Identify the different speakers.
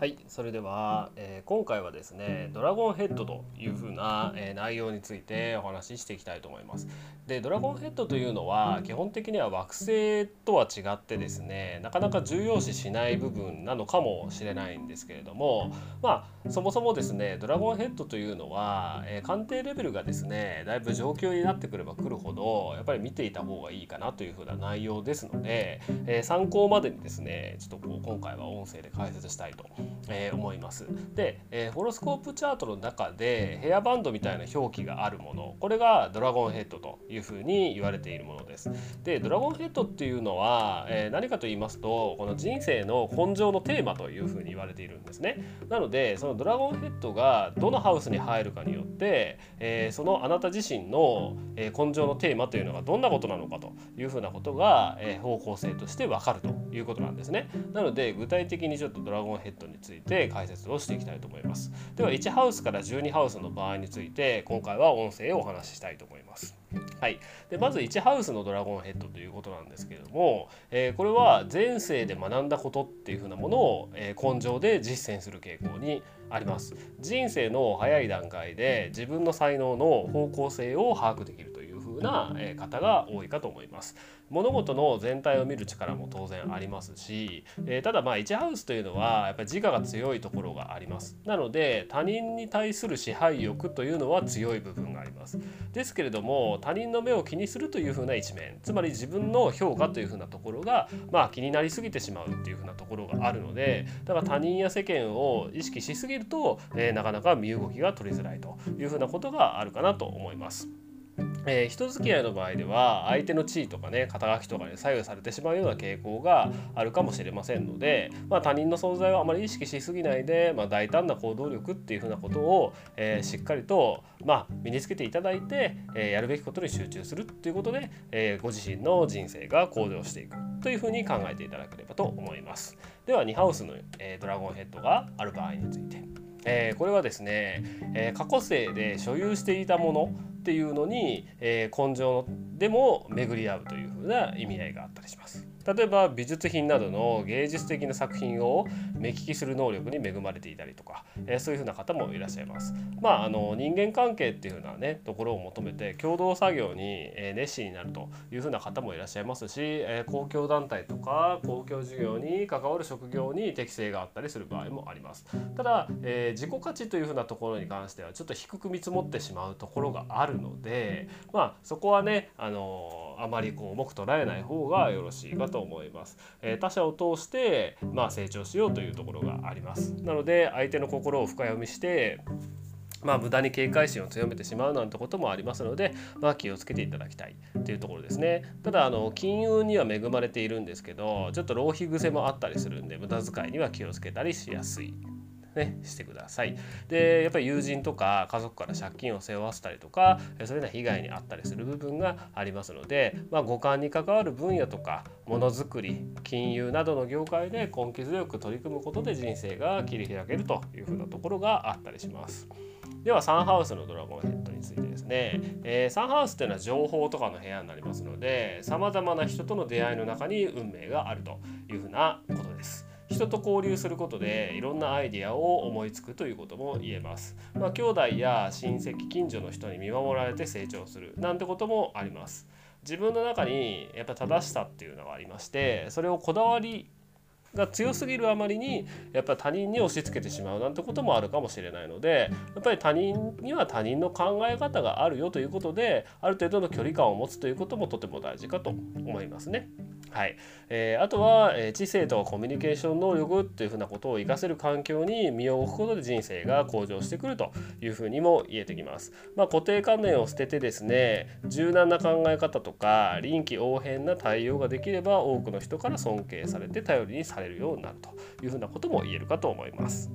Speaker 1: はいそれでは、えー、今回はですねドラゴンヘッドというふうな、えー、内容についてお話ししていきたいと思います。でドラゴンヘッドというのは基本的には惑星とは違ってですねなかなか重要視しない部分なのかもしれないんですけれどもまあそもそもですねドラゴンヘッドというのは、えー、鑑定レベルがですねだいぶ上級になってくればくるほどやっぱり見ていた方がいいかなというふうな内容ですので、え参考までにですねちょっとこう今回は音声で解説したいとえー、思います。で、えー、ホロスコープチャートの中でヘアバンドみたいな表記があるものこれがドラゴンヘッドというふうに言われているものです。でドラゴンヘッドっていうのは、えー、何かと言いますとこの人生の根性のテーマというふうに言われているんですね。なのでそのドラゴンヘッドがどのハウスに入るかによって、えー、そのあなた自身の、えー、根性のテーマというのがどんなことなのかというふうなことが、えー、方向性としてわかるということなんですね。なので具体的にちょっとドラゴンヘッドについて解説をしていきたいと思います。では1ハウスから12ハウスの場合について今回は音声をお話ししたいと思います。はい、でまず1ハウスのドラゴンヘッドということなんですけれども、えー、これは前世で学んだことっていうふうなものを、えー、根性で実践する傾向にあります人生の早い段階で自分の才能の方向性を把握できるとうな方が多いかと思います。物事の全体を見る力も当然ありますし、えー、ただまあ1ハウスというのはやっぱり自我が強いところがあります。なので他人に対する支配欲というのは強い部分があります。ですけれども他人の目を気にするというふうな一面つまり自分の評価というふうなところがまあ気になりすぎてしまうっていうふうなところがあるのでだから他人や世間を意識しすぎると、えー、なかなか身動きが取りづらいというふうなことがあるかなと思います。えー、人付き合いの場合では相手の地位とかね肩書きとかに左右されてしまうような傾向があるかもしれませんので、まあ、他人の存在をあまり意識しすぎないで、まあ、大胆な行動力っていうふうなことを、えー、しっかりと、まあ、身につけていただいて、えー、やるべきことに集中するっていうことで、えご自身の人生が向上していくというふうに考えていただければと思います。では2ハウスの、えドラゴンヘッドがある場合について。え、これはですね、え、過去世で所有していたものっていうのに、えー、根性でも巡り合うというふうな意味合いがあったりします。例えば美術品などの芸術的な作品を目利きする能力に恵まれていたりとか、えー、そういうふうな方もいらっしゃいます。まああの人間関係っていうふうなねところを求めて共同作業に、え熱心になるというふうな方もいらっしゃいますし、えー、公共団体とか公共事業に関わる職業に適性があったりする場合もあります。ただ、えー、自己価値というふうなところに関してはちょっと低く見積もってしまうところがあるので、まあそこはねあのあまりこう重く捉えない方がよろしいかと思います。えー、他者を通して、まあ、成長しようというところがあります。なので相手の心を深読みしてまあ、無駄に警戒心を強めてしまうなんてこともありますので、まあ、気をつけていただきたいというところですね。ただあの金融には恵まれているんですけどちょっと浪費癖もあったりするんで無駄遣いには気をつけたりしやすいね、してください。でやっぱり友人とか家族から借金を背負わせたりとかそういうような被害に遭ったりする部分がありますので、まあ、五感に関わる分野とかものづくり金融などの業界で根気強く取り組むことで人生が切り開けるというふうなところがあったりします。ではサンハウスのドラゴンヘッドについてですね、えー、サンハウスっていうのは情報とかの部屋になりますのでさまざまな人との出会いの中に運命があるというふうなことです。人と交流することでいろんなアイデアを思いつくということも言えます。まあ、兄弟や親戚近所の人に見守られて成長するなんてこともあります。自分の中にやっぱ正しさっていうのがありましてそれをこだわりが強すぎるあまりにやっぱり他人に押し付けてしまうなんてこともあるかもしれないのでやっぱり他人には他人の考え方があるよということである程度の距離感を持つということもとても大事かと思いますね。はい、えー、あとは、えー、知性とかコミュニケーション能力というふうなことを活かせる環境に身を置くことで人生が向上してくるというふうにも言えてきます。まあ、固定観念を捨ててですね柔軟な考え方とか臨機応変な対応ができれば多くの人から尊敬されて頼りにされるようになるというふうなことも言えるかと思います。